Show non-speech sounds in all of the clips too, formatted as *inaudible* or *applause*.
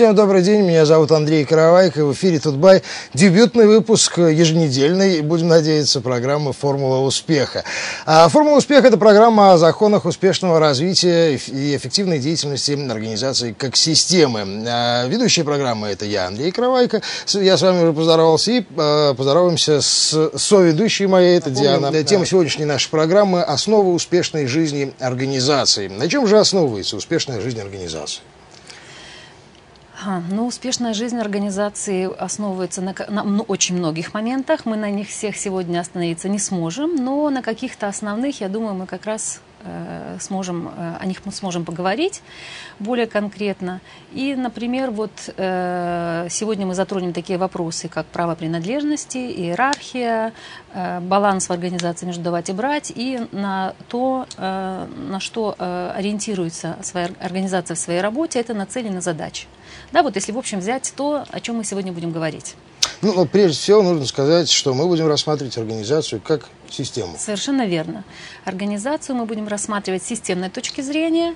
Всем добрый день, меня зовут Андрей Каравайко, в эфире Тутбай. Дебютный выпуск еженедельный, будем надеяться, программы «Формула успеха». А «Формула успеха» – это программа о законах успешного развития и эффективной деятельности организации как системы. А ведущая программы – это я, Андрей Каравайко. Я с вами уже поздоровался и а, поздороваемся с соведущей моей, это Диана. Тема сегодняшней нашей программы – основы успешной жизни организации. На чем же основывается успешная жизнь организации? Ну, успешная жизнь организации основывается на, на ну, очень многих моментах. Мы на них всех сегодня остановиться не сможем, но на каких-то основных, я думаю, мы как раз сможем, э, о них мы сможем поговорить более конкретно. И, например, вот э, сегодня мы затронем такие вопросы, как право принадлежности, иерархия, э, баланс в организации между давать и брать, и на то, э, на что э, ориентируется своя организация в своей работе, это нацелено задачи. Да, вот если в общем взять то, о чем мы сегодня будем говорить. Ну, но прежде всего нужно сказать, что мы будем рассматривать организацию как систему. Совершенно верно. Организацию мы будем рассматривать с системной точки зрения,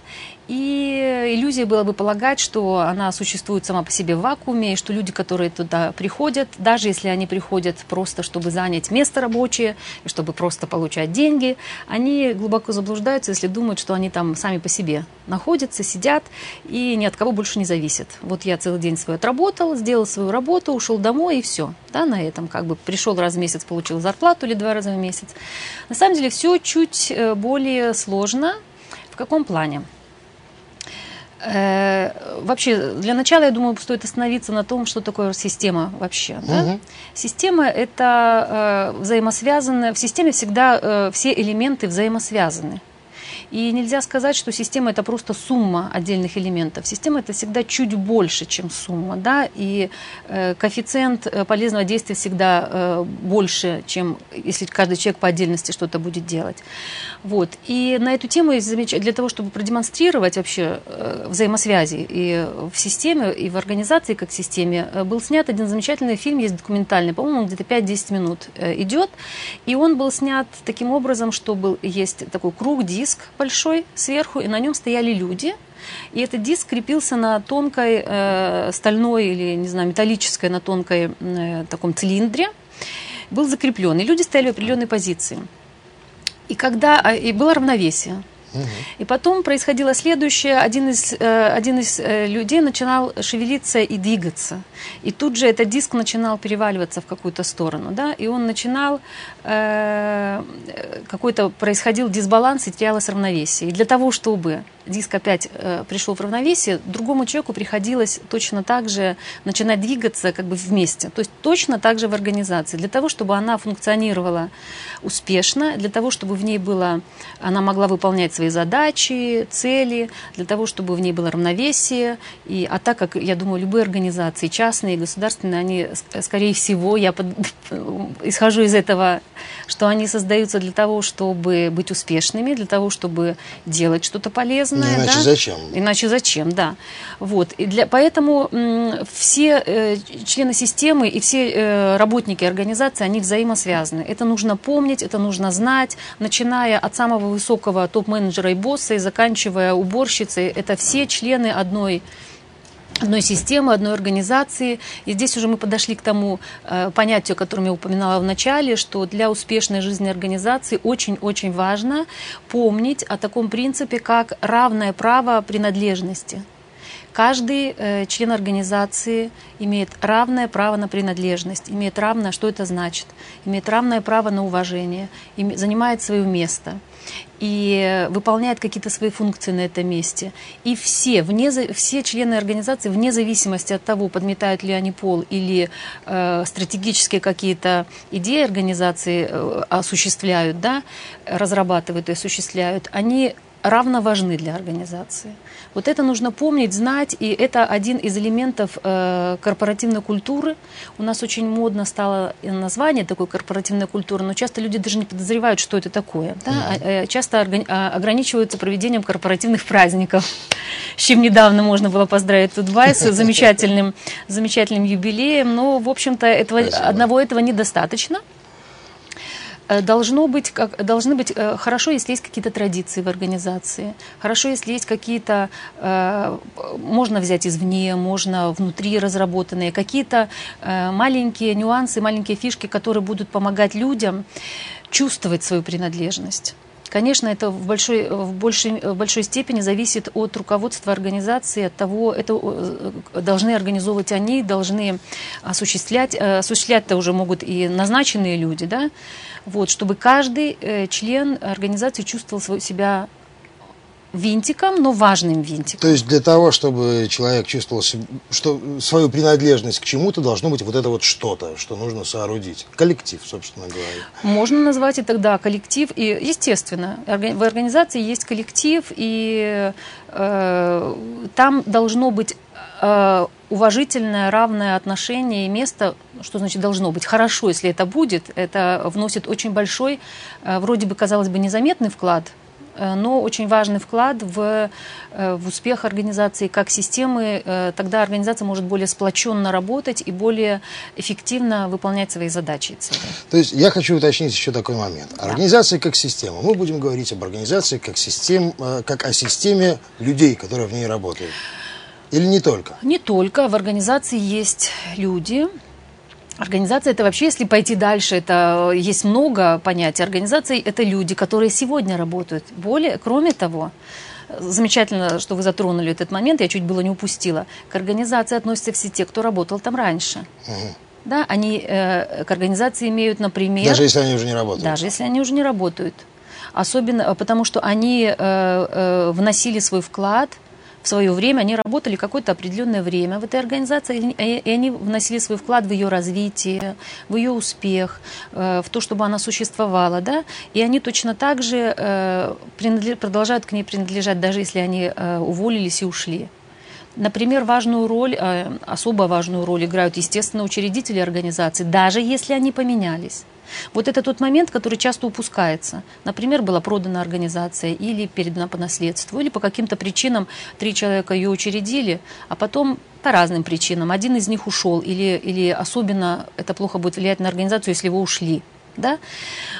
и иллюзия было бы полагать, что она существует сама по себе в вакууме, и что люди, которые туда приходят, даже если они приходят просто, чтобы занять место рабочее, и чтобы просто получать деньги, они глубоко заблуждаются, если думают, что они там сами по себе находятся, сидят и ни от кого больше не зависят. Вот я целый день свой отработал, сделал свою работу, ушел домой и все. Да, на этом как бы пришел раз в месяц, получил зарплату или два раза в месяц. На самом деле все чуть э, более сложно. В каком плане? Э, вообще, для начала, я думаю, стоит остановиться на том, что такое система вообще. Да? Угу. Система – это э, взаимосвязанная. В системе всегда э, все элементы взаимосвязаны. И нельзя сказать, что система это просто сумма отдельных элементов. Система это всегда чуть больше, чем сумма. Да? И э, коэффициент э, полезного действия всегда э, больше, чем если каждый человек по отдельности что-то будет делать. Вот. И на эту тему для того, чтобы продемонстрировать вообще э, взаимосвязи и в системе, и в организации как системе, э, был снят один замечательный фильм, есть документальный, по-моему, где-то 5-10 минут э, идет. И он был снят таким образом, что был, есть такой круг, диск, большой сверху, и на нем стояли люди. И этот диск крепился на тонкой э, стальной или, не знаю, металлической, на тонкой э, таком цилиндре. Был закреплен. И люди стояли в определенной позиции. И когда... А, и было равновесие. И потом происходило следующее. Один из, э, один из э, людей начинал шевелиться и двигаться. И тут же этот диск начинал переваливаться в какую-то сторону. Да? И он начинал... Э, какой-то происходил дисбаланс и терялось равновесие. И для того, чтобы диск опять э, пришел в равновесие, другому человеку приходилось точно так же начинать двигаться как бы вместе. То есть точно так же в организации. Для того, чтобы она функционировала успешно, для того, чтобы в ней было, она могла выполнять свои задачи, цели, для того, чтобы в ней было равновесие. И, а так как, я думаю, любые организации, частные, государственные, они, скорее всего, я под, *laughs* исхожу из этого, что они создаются для того, чтобы быть успешными, для того, чтобы делать что-то полезное, полезное. Иначе да? зачем? Иначе зачем, да. Вот. И для, поэтому все э, члены системы и все э, работники организации, они взаимосвязаны. Это нужно помнить, это нужно знать, начиная от самого высокого топ-менеджера и босса и заканчивая уборщицей. Это все члены одной одной системы, одной организации. И здесь уже мы подошли к тому э, понятию, о котором я упоминала в начале, что для успешной жизни организации очень-очень важно помнить о таком принципе, как равное право принадлежности. Каждый э, член организации имеет равное право на принадлежность, имеет равное, что это значит, имеет равное право на уважение, име, занимает свое место и выполняет какие-то свои функции на этом месте. И все, вне, все члены организации, вне зависимости от того, подметают ли они пол или э, стратегические какие-то идеи организации э, осуществляют, да, разрабатывают и осуществляют, они равно важны для организации. Вот это нужно помнить, знать, и это один из элементов э, корпоративной культуры. У нас очень модно стало название такой корпоративной культуры, но часто люди даже не подозревают, что это такое. Да? Mm-hmm. Часто а, ограничиваются проведением корпоративных праздников, *laughs* с чем недавно можно было поздравить Тутбай с замечательным, *laughs* замечательным юбилеем, но, в общем-то, этого, одного этого недостаточно. Э, должно быть, как, должны быть э, хорошо, если есть какие-то традиции в организации, хорошо, если есть какие-то, э, можно взять извне, можно внутри разработанные, какие-то э, маленькие нюансы, маленькие фишки, которые будут помогать людям чувствовать свою принадлежность. Конечно, это в большой, в, большей, в большой степени зависит от руководства организации, от того, это э, должны организовывать они, должны осуществлять, э, осуществлять-то уже могут и назначенные люди, да, вот, чтобы каждый э, член организации чувствовал себя винтиком, но важным винтиком. То есть для того, чтобы человек чувствовал что свою принадлежность к чему-то, должно быть вот это вот что-то, что нужно соорудить. Коллектив, собственно говоря. Можно назвать это, да, коллектив. И, естественно, в организации есть коллектив, и э, там должно быть уважительное, равное отношение и место, что значит должно быть хорошо, если это будет, это вносит очень большой, э, вроде бы, казалось бы, незаметный вклад – Э, но очень важный вклад в, э, в успех организации как системы. Э, тогда организация может более сплоченно работать и более эффективно выполнять свои задачи и цели. То есть я хочу уточнить еще такой момент. Организация как система. Мы будем говорить об организации как, систем, как о системе людей, которые в ней работают. Или не только? Не только. В организации есть люди, Организация это вообще, если пойти дальше, это э, есть много понятий. Организации это люди, которые сегодня работают. Более, кроме того, замечательно, что вы затронули этот момент, я чуть было не упустила. К организации относятся все те, кто работал там раньше. Угу. Да, они э, к организации имеют, например... Даже если они уже не работают. Даже если они уже не работают. Особенно э, потому, что они э, э, вносили свой вклад в свое время, они работали какое-то определенное время в этой организации, и они вносили свой вклад в ее развитие, в ее успех, э, в то, чтобы она существовала, да, и они точно так же э, продолжают к ней принадлежать, даже если они э, уволились и ушли. Например, важную роль, особо важную роль играют, естественно, учредители организации, даже если они поменялись. Вот это тот момент, который часто упускается. Например, была продана организация или передана по наследству, или по каким-то причинам три человека ее учредили, а потом по разным причинам. Один из них ушел, или, или особенно это плохо будет влиять на организацию, если вы ушли. Да?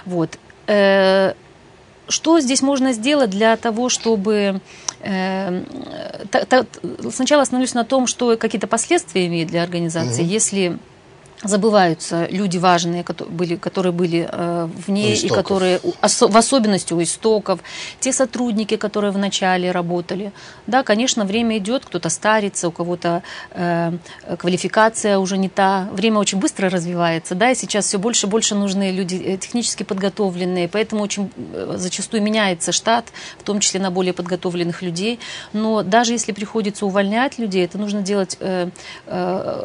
Вот. Э, что здесь можно сделать для того, чтобы э, сначала остановлюсь на том, что какие-то последствия имеет для организации, угу. если забываются люди важные, которые были, которые были э, в ней и которые в особенности у истоков, те сотрудники, которые в начале работали. Да, конечно, время идет, кто-то старится, у кого-то э, квалификация уже не та. Время очень быстро развивается, да, и сейчас все больше и больше нужны люди э, технически подготовленные, поэтому очень э, зачастую меняется штат, в том числе на более подготовленных людей. Но даже если приходится увольнять людей, это нужно делать, э, э,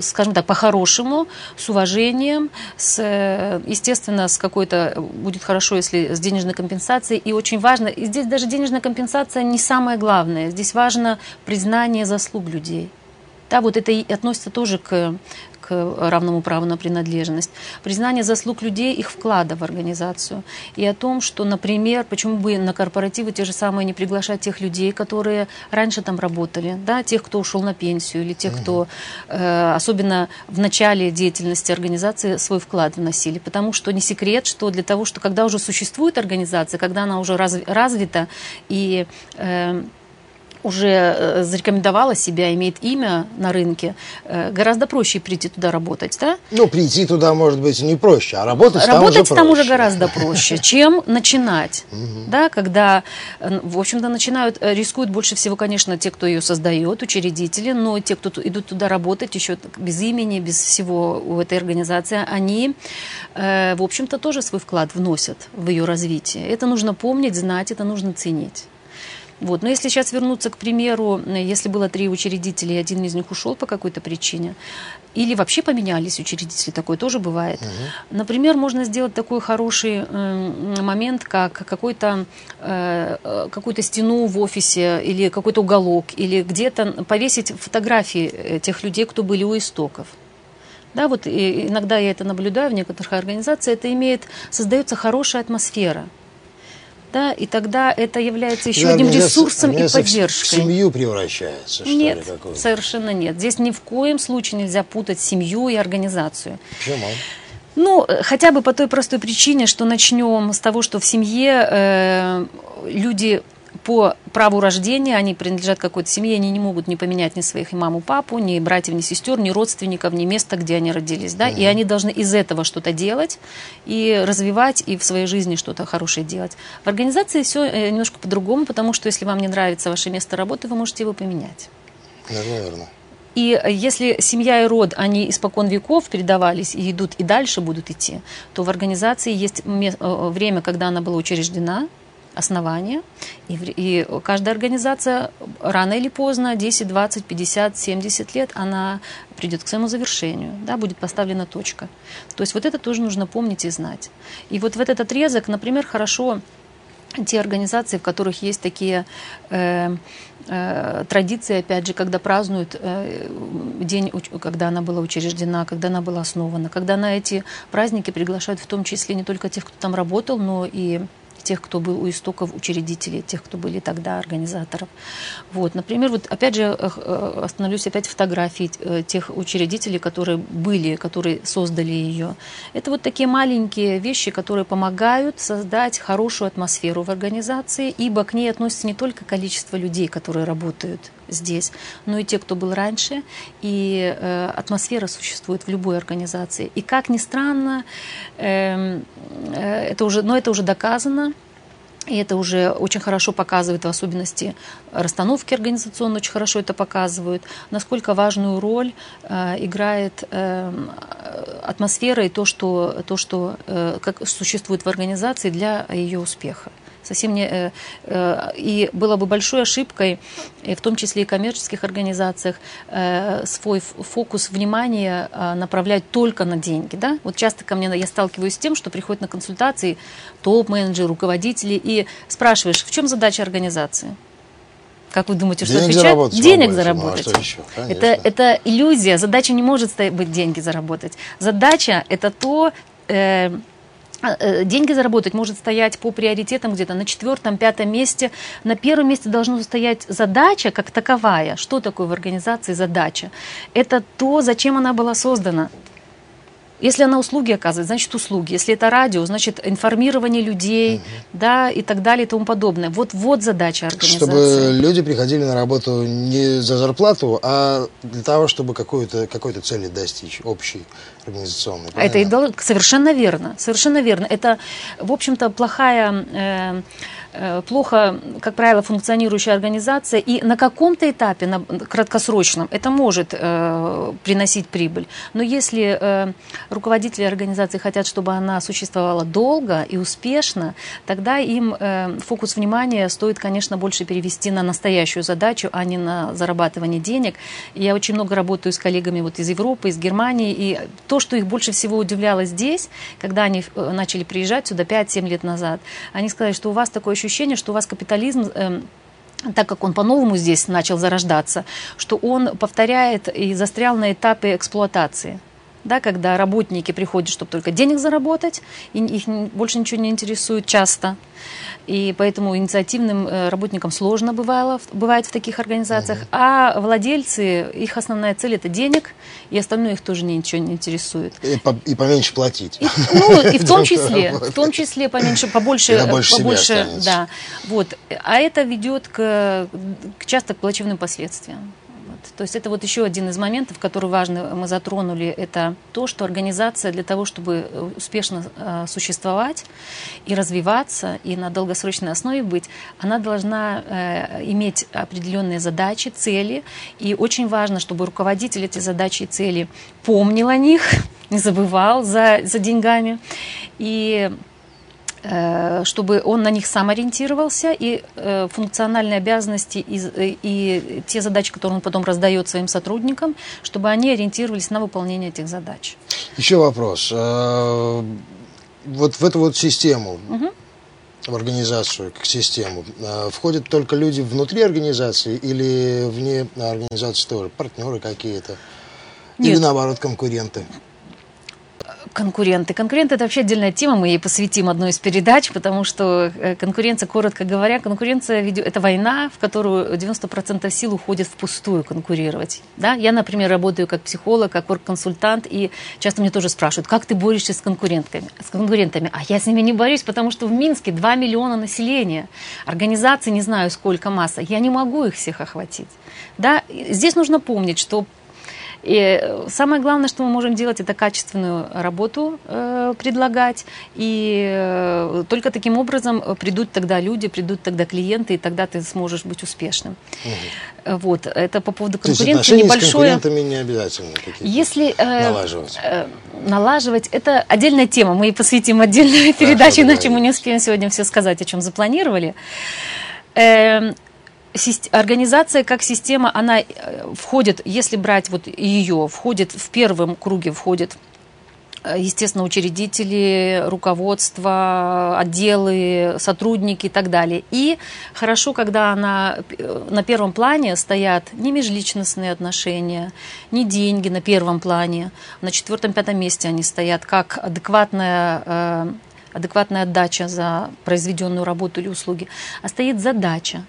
скажем так, по-хорошему равно, с уважением, с, э, естественно, с какой-то, будет хорошо, если с денежной компенсацией. И очень важно, и здесь даже денежная компенсация не самое главное, здесь важно признание заслуг людей. Да, вот это и относится тоже к к равному праву на принадлежность, признание заслуг людей, их вклада в организацию. И о том, что, например, почему бы на корпоративы те же самые не приглашать тех людей, которые раньше там работали, да, тех, кто ушел на пенсию, или тех, кто э, особенно в начале деятельности организации свой вклад вносили. Потому что не секрет, что для того, что когда уже существует организация, когда она уже развита и э, уже э, зарекомендовала себя, имеет имя на рынке, э, гораздо проще прийти туда работать, да? Ну, прийти туда, может быть, не проще, а работать, работать там уже там уже гораздо проще, *laughs* чем начинать, да, когда, э, в общем-то, начинают, рискуют больше всего, конечно, те, кто ее создает, учредители, но те, кто идут туда работать еще без имени, без всего у этой организации, они, в общем-то, тоже свой вклад вносят в ее развитие. Это нужно помнить, знать, это нужно ценить. Вот. Но если сейчас вернуться к примеру, если было три учредителя, и один из них ушел по какой-то причине, или вообще поменялись учредители, такое тоже бывает. Угу. Например, можно сделать такой хороший э, момент, как какой-то, э, э, какую-то стену в офисе, или какой-то уголок, или где-то повесить фотографии тех людей, кто были у истоков. Да, вот иногда я это наблюдаю в некоторых организациях, это имеет, создается хорошая атмосфера да, и тогда это является еще да, одним ресурсом и поддержкой. В семью превращается, что нет, ли, совершенно нет. Здесь ни в коем случае нельзя путать семью и организацию. Почему? Ну, хотя бы по той простой причине, что начнем с того, что в семье э, люди по праву рождения, они принадлежат какой-то семье, они не могут не поменять ни своих и маму, папу, ни братьев, ни сестер, ни родственников, ни места, где они родились. Да? Mm-hmm. И они должны из этого что-то делать и развивать, и в своей жизни что-то хорошее делать. В организации все э, немножко по-другому, потому что если вам не нравится ваше место работы, вы можете его поменять. Наверное. И если семья и род, они испокон веков передавались и идут, и дальше будут идти, то в организации есть э, время, когда она была учреждена, основания. И, и каждая организация рано или поздно, 10, 20, 50, 70 лет, она придет к своему завершению, да, будет поставлена точка. То есть вот это тоже нужно помнить и знать. И вот в этот отрезок, например, хорошо те организации, в которых есть такие э, э, традиции, опять же, когда празднуют э, день, когда она была учреждена, когда она была основана, когда на эти праздники приглашают в том числе не только тех, кто там работал, но и тех, кто был у истоков учредителей, тех, кто были тогда организаторов. Вот, например, вот опять же э, э, остановлюсь опять фотографии э, тех учредителей, которые были, которые создали ее. Это вот такие маленькие вещи, которые помогают создать хорошую атмосферу в организации, ибо к ней относится не только количество людей, которые работают здесь, но и те, кто был раньше. И э, атмосфера существует в любой организации. И как ни странно, э, э, это уже, но это уже доказано. И это уже очень хорошо показывает, в особенности расстановки организационно очень хорошо это показывают, насколько важную роль э, играет э, атмосфера и то, что, то, что э, как существует в организации для ее успеха совсем не... Э, э, и было бы большой ошибкой, в том числе и коммерческих организациях, э, свой фокус внимания направлять только на деньги. Да? Вот часто ко мне я сталкиваюсь с тем, что приходят на консультации топ-менеджеры, руководители, и спрашиваешь, в чем задача организации? Как вы думаете, что денег отвечать? Заработать денег заработать. Ну, а еще? Это, это иллюзия. Задача не может быть деньги заработать. Задача это то, э, э, деньги заработать может стоять по приоритетам где-то на четвертом, пятом месте. На первом месте должна стоять задача как таковая. Что такое в организации задача? Это то, зачем она была создана. Если она услуги оказывает, значит услуги. Если это радио, значит информирование людей, угу. да, и так далее и тому подобное. Вот, вот задача организации. Чтобы люди приходили на работу не за зарплату, а для того, чтобы какой-то цели достичь, общей, организационной. Это и совершенно верно, совершенно верно. Это, в общем-то, плохая... Э, плохо, как правило, функционирующая организация, и на каком-то этапе, на краткосрочном, это может э, приносить прибыль. Но если э, руководители организации хотят, чтобы она существовала долго и успешно, тогда им э, фокус внимания стоит, конечно, больше перевести на настоящую задачу, а не на зарабатывание денег. Я очень много работаю с коллегами вот из Европы, из Германии, и то, что их больше всего удивляло здесь, когда они э, начали приезжать сюда 5-7 лет назад, они сказали, что у вас такое ощущение, что у вас капитализм э, так как он по-новому здесь начал зарождаться, что он повторяет и застрял на этапе эксплуатации да, когда работники приходят, чтобы только денег заработать, и их больше ничего не интересует часто. И поэтому инициативным э, работникам сложно бывало, бывает в таких организациях. Угу. А владельцы, их основная цель это денег, и остальное их тоже ничего не интересует. И, по, и поменьше платить. И, ну, и в том *laughs* числе, в том числе поменьше, побольше, побольше, да. Вот. А это ведет к, к часто к плачевным последствиям. То есть это вот еще один из моментов, который важно мы затронули, это то, что организация для того, чтобы э, успешно э, существовать и развиваться, и на долгосрочной основе быть, она должна э, иметь определенные задачи, цели, и очень важно, чтобы руководитель эти задачи и цели помнил о них, *laughs* не забывал за, за деньгами, и Э, чтобы он на них сам ориентировался, и э, функциональные обязанности и, э, и те задачи, которые он потом раздает своим сотрудникам, чтобы они ориентировались на выполнение этих задач. Еще вопрос. Вот в эту вот систему, угу. в организацию, к систему, входят только люди внутри организации или вне организации тоже, партнеры какие-то? Или наоборот, конкуренты? Конкуренты. Конкуренты – это вообще отдельная тема, мы ей посвятим одну из передач, потому что э, конкуренция, коротко говоря, конкуренция – это война, в которую 90% сил уходит впустую конкурировать. Да? Я, например, работаю как психолог, как консультант, и часто мне тоже спрашивают, как ты борешься с конкурентами? С конкурентами? А я с ними не борюсь, потому что в Минске 2 миллиона населения, организаций не знаю сколько масса, я не могу их всех охватить. Да? Здесь нужно помнить, что и самое главное, что мы можем делать, это качественную работу э, предлагать. И э, только таким образом придут тогда люди, придут тогда клиенты, и тогда ты сможешь быть успешным. Угу. Вот. Это по поводу конкуренции. То есть небольшое... с конкурентами не обязательно Если э, налаживать. Э, налаживать, это отдельная тема. Мы и посвятим отдельную передачу, иначе мы не успеем сегодня все сказать, о чем запланировали. Э, организация как система, она э, входит, если брать вот ее, входит в первом круге, входит э, естественно, учредители, руководство, отделы, сотрудники и так далее. И хорошо, когда она, э, на первом плане стоят не межличностные отношения, не деньги на первом плане, на четвертом-пятом месте они стоят, как адекватная, адекватная отдача за произведенную работу или услуги, а стоит задача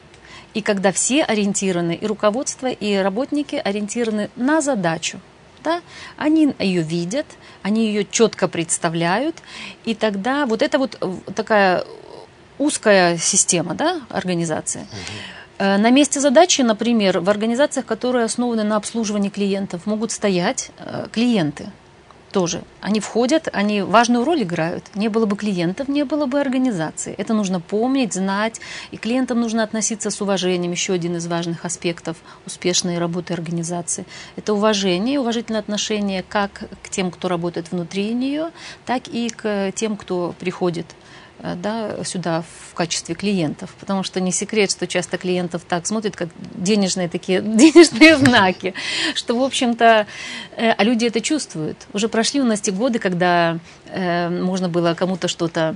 и когда все ориентированы, и руководство, и работники ориентированы на задачу, да, они ее видят, они ее четко представляют, и тогда вот это вот такая узкая система, да, организация. Угу. На месте задачи, например, в организациях, которые основаны на обслуживании клиентов, могут стоять э, клиенты тоже. Они входят, они важную роль играют. Не было бы клиентов, не было бы организации. Это нужно помнить, знать. И клиентам нужно относиться с уважением. Еще один из важных аспектов успешной работы организации. Это уважение, уважительное отношение как к тем, кто работает внутри нее, так и к тем, кто приходит да, сюда в качестве клиентов, потому что не секрет, что часто клиентов так смотрят, как денежные такие *laughs* денежные знаки, что, в общем-то, э, а люди это чувствуют. Уже прошли у нас те годы, когда э, можно было кому-то что-то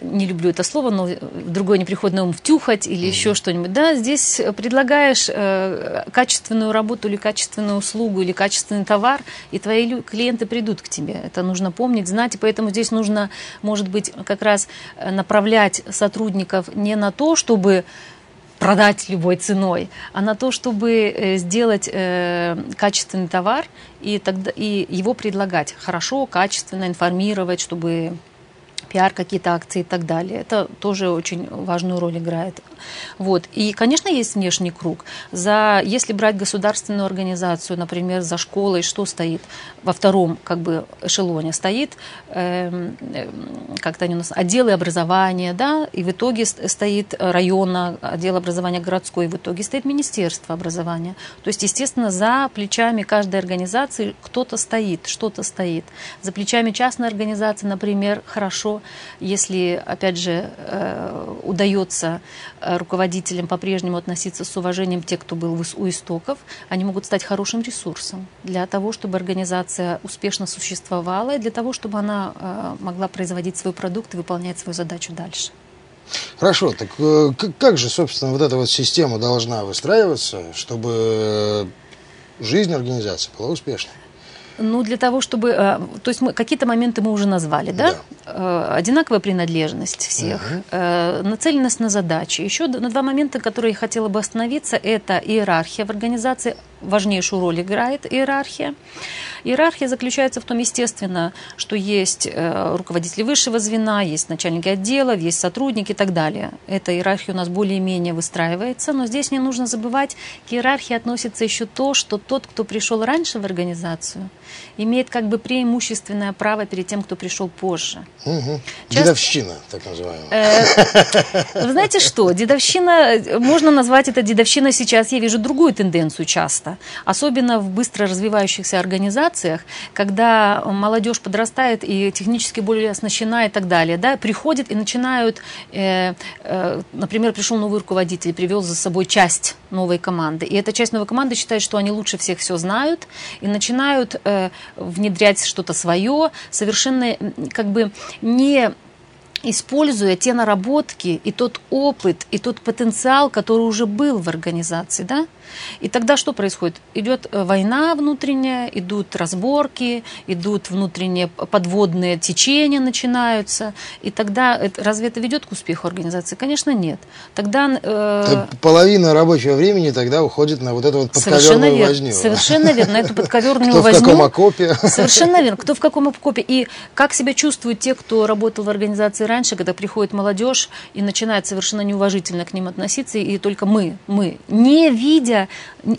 не люблю это слово, но другое не приходит на ум, втюхать или mm-hmm. еще что-нибудь. Да, здесь предлагаешь э, качественную работу или качественную услугу или качественный товар, и твои клиенты придут к тебе. Это нужно помнить, знать, и поэтому здесь нужно, может быть, как раз э, направлять сотрудников не на то, чтобы продать любой ценой, а на то, чтобы э, сделать э, качественный товар и, тогда, и его предлагать хорошо, качественно, информировать, чтобы пиар, какие-то акции и так далее. Это тоже очень важную роль играет. Вот. И, конечно, есть внешний круг. За, если брать государственную организацию, например, за школой, что стоит во втором как бы, эшелоне? Стоит э, как-то они у нас, отделы образования, да, и в итоге стоит района, отдел образования городской, в итоге стоит Министерство образования. То есть, естественно, за плечами каждой организации кто-то стоит, что-то стоит. За плечами частной организации, например, хорошо, если, опять же, э, удается Э, руководителям по-прежнему относиться с уважением те, кто был у истоков, они могут стать хорошим ресурсом для того, чтобы организация успешно существовала и для того, чтобы она э, могла производить свой продукт и выполнять свою задачу дальше. Хорошо, так как же, собственно, вот эта вот система должна выстраиваться, чтобы жизнь организации была успешной? Ну, для того, чтобы... Э, то есть мы, какие-то моменты мы уже назвали, да? да. Э, одинаковая принадлежность всех, угу. нацеленность на задачи. Еще на два момента, которые я хотела бы остановиться, это иерархия в организации, важнейшую роль играет иерархия. Иерархия заключается в том, естественно, что есть руководители высшего звена, есть начальники отделов, есть сотрудники и так далее. Эта иерархия у нас более-менее выстраивается, но здесь не нужно забывать, к иерархии относится еще то, что тот, кто пришел раньше в организацию, имеет как бы преимущественное право перед тем, кто пришел позже. Угу. Часто... Дедовщина, так называемая. Э, вы знаете что, дедовщина, можно назвать это дедовщина сейчас, я вижу другую тенденцию часто, особенно в быстро развивающихся организациях, когда молодежь подрастает и технически более оснащена и так далее, да, приходит и начинают, э, э, например, пришел новый руководитель, привел за собой часть новой команды, и эта часть новой команды считает, что они лучше всех все знают, и начинают внедрять что-то свое, совершенно как бы не используя те наработки и тот опыт, и тот потенциал, который уже был в организации, да, и тогда что происходит? Идет э, война внутренняя, идут разборки, идут внутренние подводные течения начинаются, и тогда разве это ведет к успеху организации? Конечно, нет. Тогда э, половина рабочего времени тогда уходит на вот эту вот подковерную совершенно возню. Совершенно верно, эту *laughs* подковерную кто возню. в каком окопе. Совершенно верно. Кто в каком окопе. И как себя чувствуют те, кто работал в организации раньше, когда приходит молодежь и начинает совершенно неуважительно к ним относиться, и только мы, мы, не видя,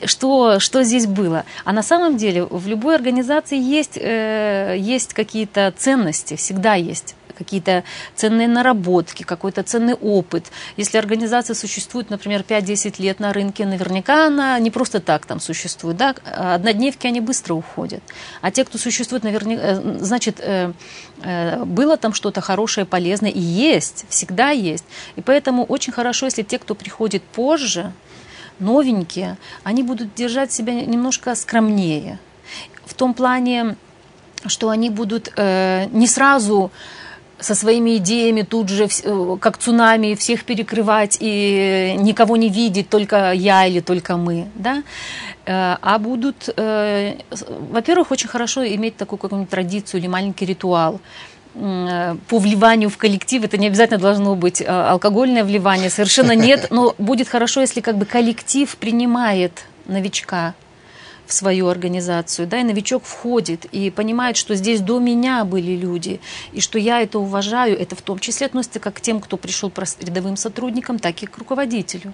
что, что здесь было. А на самом деле в любой организации есть, э, есть какие-то ценности, всегда есть какие-то ценные наработки, какой-то ценный опыт. Если организация существует, например, 5-10 лет на рынке, наверняка она не просто так там существует. Да? Однодневки, они быстро уходят. А те, кто существует, наверняка, э, значит, э, э, было там что-то хорошее, полезное, и есть, всегда есть. И поэтому очень хорошо, если те, кто приходит позже, новенькие, они будут держать себя немножко скромнее. В том плане, что они будут э, не сразу со своими идеями тут же, э, как цунами, всех перекрывать и никого не видеть, только я или только мы, да, э, а будут, э, во-первых, очень хорошо иметь такую какую-нибудь традицию или маленький ритуал, по вливанию в коллектив, это не обязательно должно быть алкогольное вливание, совершенно нет, но будет хорошо, если как бы коллектив принимает новичка, в свою организацию, да, и новичок входит и понимает, что здесь до меня были люди, и что я это уважаю, это в том числе относится как к тем, кто пришел рядовым сотрудникам, так и к руководителю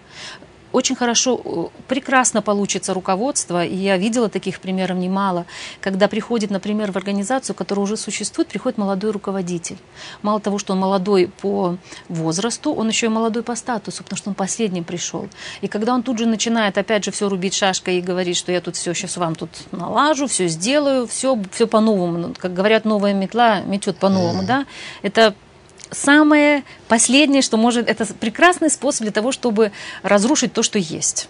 очень хорошо, э, прекрасно получится руководство, и я видела таких примеров немало, когда приходит, например, в организацию, которая уже существует, приходит молодой руководитель. Мало того, что он молодой по возрасту, он еще и молодой по статусу, потому что он последним пришел. И когда он тут же начинает, опять же, все рубить шашкой и говорит, что я тут все сейчас вам тут налажу, все сделаю, все, все по-новому. Ну, как говорят, новая метла метет по-новому, mm-hmm. да, это самое последнее, что может... Это прекрасный способ для того, чтобы разрушить то, что есть.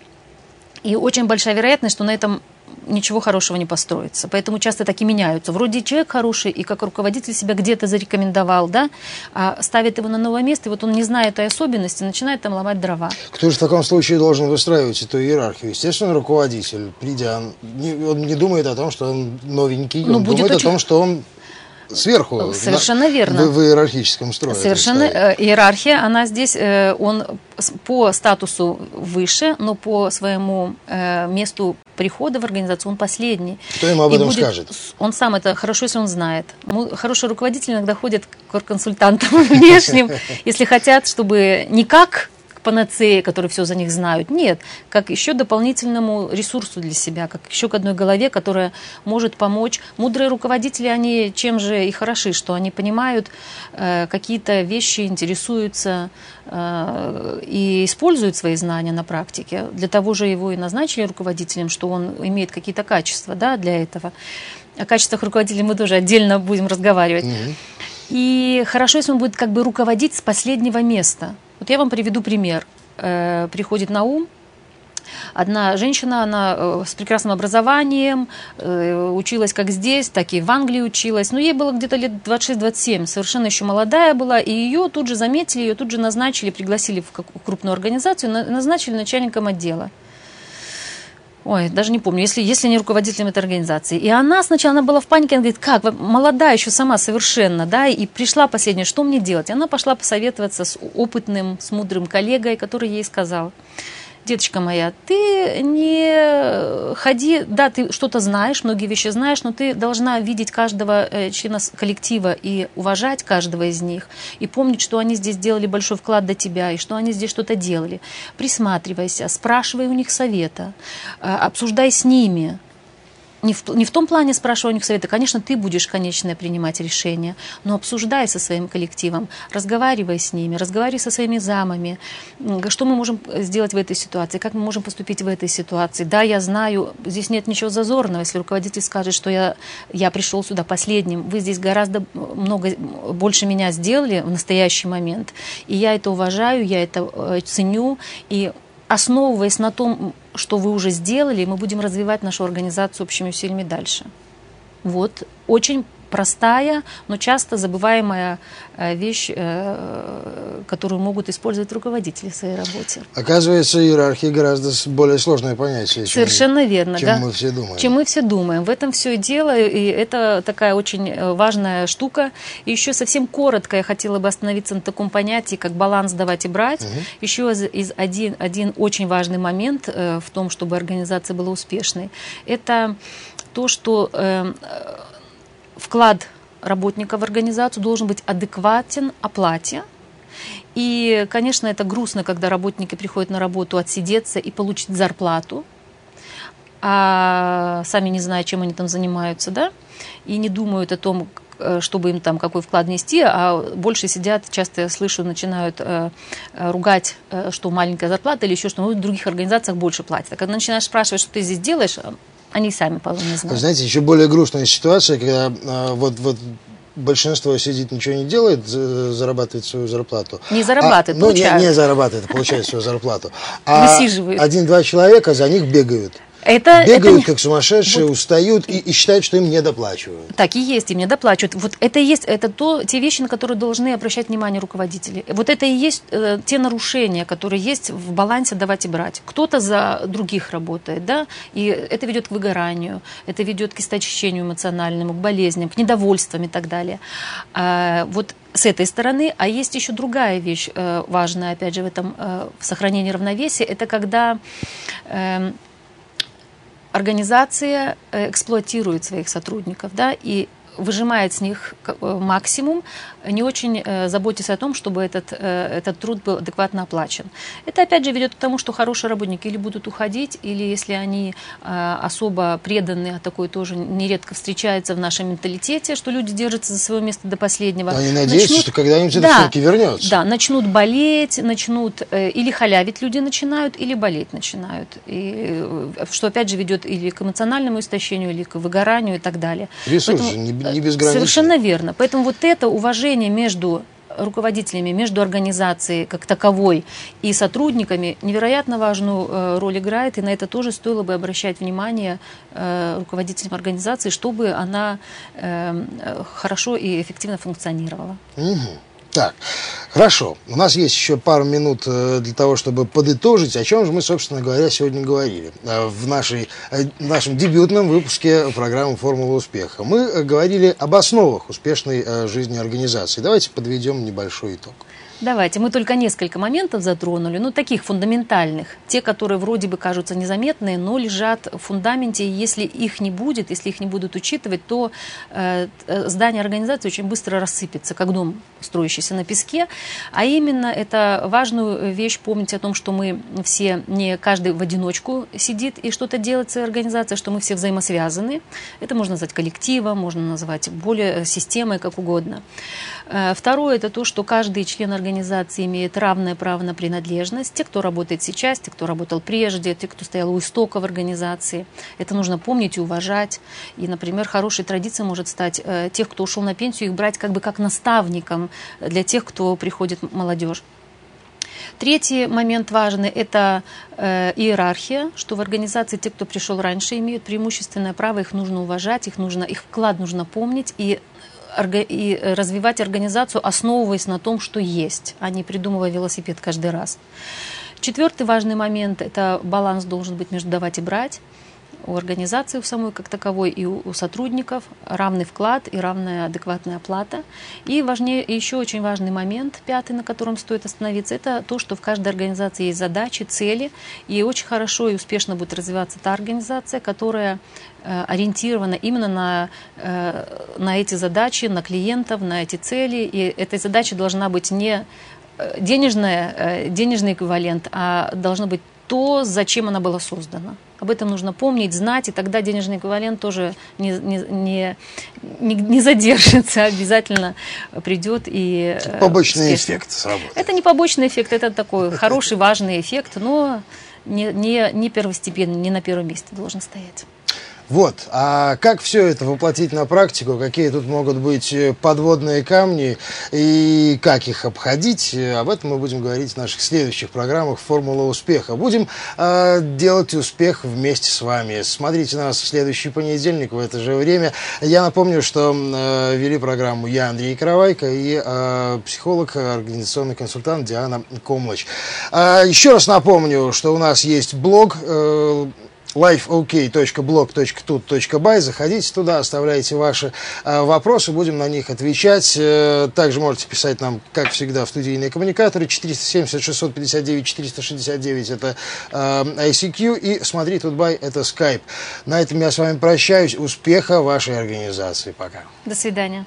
И очень большая вероятность, что на этом ничего хорошего не построится. Поэтому часто так и меняются. Вроде человек хороший, и как руководитель себя где-то зарекомендовал, да, а ставит его на новое место, и вот он не зная этой особенности, начинает там ломать дрова. Кто же в таком случае должен выстраивать эту иерархию? Естественно, руководитель, придя, он не думает о том, что он новенький, ну, он думает очень... о том, что он сверху. Совершенно на, верно. В, в иерархическом строе. Совершенно. Э, иерархия, она здесь, э, он по статусу выше, но по своему э, месту прихода в организацию он последний. Кто ему об этом будет, скажет? Он сам это хорошо, если он знает. Хороший руководитель иногда ходит к консультантам *laughs* внешним, если хотят, чтобы не как панацеи, которые все за них знают. Нет, как еще дополнительному ресурсу для себя, как еще к одной голове, которая может помочь. Мудрые руководители, они чем же и хороши, что они понимают э, какие-то вещи, интересуются э, и используют свои знания на практике. Для того же его и назначили руководителем, что он имеет какие-то качества да, для этого. О качествах руководителей мы тоже отдельно будем разговаривать. Угу. И хорошо, если он будет как бы руководить с последнего места. Вот я вам приведу пример. Э, приходит на ум Одна женщина, она э, с прекрасным образованием, э, училась как здесь, так и в Англии училась. Но ей было где-то лет 26-27, совершенно еще молодая была. И ее тут же заметили, ее тут же назначили, пригласили в крупную организацию, назначили начальником отдела ой, даже не помню, если, если не руководителем этой организации. И она сначала она была в панике, она говорит, как, молодая еще сама совершенно, да, и пришла последняя, что мне делать? И она пошла посоветоваться с опытным, с мудрым коллегой, который ей сказал, деточка моя, ты не ходи, да, ты что-то знаешь, многие вещи знаешь, но ты должна видеть каждого э, члена коллектива и уважать каждого из них, и помнить, что они здесь сделали большой вклад до тебя, и что они здесь что-то делали. Присматривайся, спрашивай у них совета, э, обсуждай с ними, не в, не в том плане спрашиваю у них совета, конечно, ты будешь конечное принимать решение, но обсуждай со своим коллективом, разговаривай с ними, разговаривай со своими замами, что мы можем сделать в этой ситуации, как мы можем поступить в этой ситуации. Да, я знаю, здесь нет ничего зазорного, если руководитель скажет, что я, я пришел сюда последним, вы здесь гораздо много, больше меня сделали в настоящий момент, и я это уважаю, я это э, ценю, и основываясь на том, что вы уже сделали, мы будем развивать нашу организацию общими усилиями дальше. Вот, очень простая, но часто забываемая э, вещь, э, которую могут использовать руководители в своей работе. Оказывается, иерархия гораздо более сложное понятие, чем, Совершенно верно, чем да. мы все думаем. Чем мы все думаем. В этом все и дело, и это такая очень э, важная штука. И еще совсем коротко я хотела бы остановиться на таком понятии, как баланс давать и брать. Угу. Еще из, из один, один очень важный момент в том, чтобы организация была успешной, это то, что э, вклад работника в организацию должен быть адекватен оплате. И, конечно, это грустно, когда работники приходят на работу отсидеться и получить зарплату, а сами не зная, чем они там занимаются, да, и не думают о том, э, чтобы им там какой вклад нести, а больше сидят, часто я слышу, начинают э, э ругать, э, что маленькая зарплата или еще что, ну, в других организациях больше платят. А когда начинаешь спрашивать, что ты здесь делаешь, они сами, по-моему, не знают. знаете, еще более грустная ситуация, когда а, вот, вот большинство сидит, ничего не делает, зарабатывает свою зарплату. Не зарабатывает, а, ну, не, не зарабатывает, получает свою зарплату. *laughs* А один-два человека за них бегают. Это, Бегают это... как сумасшедшие, вот... устают и, и считают, что им не доплачивают. Так и есть, им не доплачивают. Вот это и есть, это то, те вещи, на которые должны обращать внимание руководители. Вот это и есть э, те нарушения, которые есть в балансе давать и брать. Кто-то за других работает, да, и это ведет к выгоранию, это ведет к истощению эмоциональному, к болезням, к недовольствам и так далее. А, вот с этой стороны, а есть еще другая вещь э, важная, опять же, в этом э, в сохранении равновесия, это когда э, организация э, эксплуатирует своих сотрудников, да, и выжимает с них э, максимум, не очень э, заботясь о том, чтобы этот, э, этот труд был адекватно оплачен. Это опять же ведет к тому, что хорошие работники или будут уходить, или если они особо преданные, а такое тоже нередко встречается в нашем менталитете, что люди держатся за свое место до последнего. Они надеются, начнут, что когда-нибудь да, это все-таки вернется. Да, начнут болеть, начнут или халявить люди начинают, или болеть начинают. И, что опять же ведет или к эмоциональному истощению, или к выгоранию и так далее. Ресурсы Поэтому, не не безграничны. Совершенно верно. Поэтому вот это уважение между руководителями, между организацией как таковой и сотрудниками невероятно важную э, роль играет, и на это тоже стоило бы обращать внимание э, руководителям организации, чтобы она э, хорошо и эффективно функционировала. Угу. Так, хорошо. У нас есть еще пару минут э, для того, чтобы подытожить, о чем же мы, собственно говоря, сегодня говорили э, в, нашей, э, в нашем дебютном выпуске программы «Формула успеха». Мы говорили об основах успешной жизни организации. Давайте подведем небольшой итог. Давайте, мы только несколько моментов затронули, ну, таких фундаментальных, те, которые вроде бы кажутся незаметные, но лежат в фундаменте, и если их не будет, если их не будут учитывать, то э, э, здание организации очень быстро рассыпется, как дом, строящийся на песке, а именно это важную вещь помнить о том, что мы все, не каждый в одиночку сидит и что-то делает в своей организации, что мы все взаимосвязаны, это можно назвать коллективом, можно назвать более системой, как угодно. Э, второе, это то, что каждый член организации организации имеет равное право на принадлежность. Те, кто работает сейчас, те, кто работал прежде, те, кто стоял у истока в организации. Это нужно помнить и уважать. И, например, хорошей традицией может стать э, тех, кто ушел на пенсию, их брать как бы как наставником для тех, кто приходит молодежь. Третий момент важный – это э, иерархия, что в организации те, кто пришел раньше, имеют преимущественное право, их нужно уважать, их, нужно, их вклад нужно помнить и и развивать организацию, основываясь на том, что есть, а не придумывая велосипед каждый раз. Четвертый важный момент – это баланс должен быть между давать и брать у организации в самой как таковой и у, у сотрудников равный вклад и равная адекватная оплата. И важнее, еще очень важный момент, пятый, на котором стоит остановиться, это то, что в каждой организации есть задачи, цели, и очень хорошо и успешно будет развиваться та организация, которая э, ориентирована именно на, э, на эти задачи, на клиентов, на эти цели, и этой задачей должна быть не э, денежная, денежный эквивалент, а должно быть то, зачем она была создана. Об этом нужно помнить, знать, и тогда денежный эквивалент тоже не, не, не, не, не задержится, *laughs* обязательно придет и... Э, побочный успешно. эффект сработает. Это не побочный эффект, это такой хороший, важный эффект, но не, не, не первостепенный, не на первом месте должен стоять. Вот. А как все это воплотить на практику? Какие тут могут быть э, подводные камни и как их обходить? Об этом мы будем говорить в наших следующих программах «Формула успеха». Будем э, делать успех вместе с вами. Смотрите нас в следующий понедельник в это же время. Я напомню, что э, вели программу я, Андрей Каравайко, и э, психолог, организационный консультант Диана Комлыч. Э, еще раз напомню, что у нас есть блог э, lifeok.blog.tut.by. Заходите туда, оставляйте ваши э, вопросы, будем на них отвечать. Э, также можете писать нам, как всегда, в студийные коммуникаторы 470 659 469 это э, ICQ и смотри Тутбай это Skype. На этом я с вами прощаюсь. Успеха вашей организации. Пока. До свидания.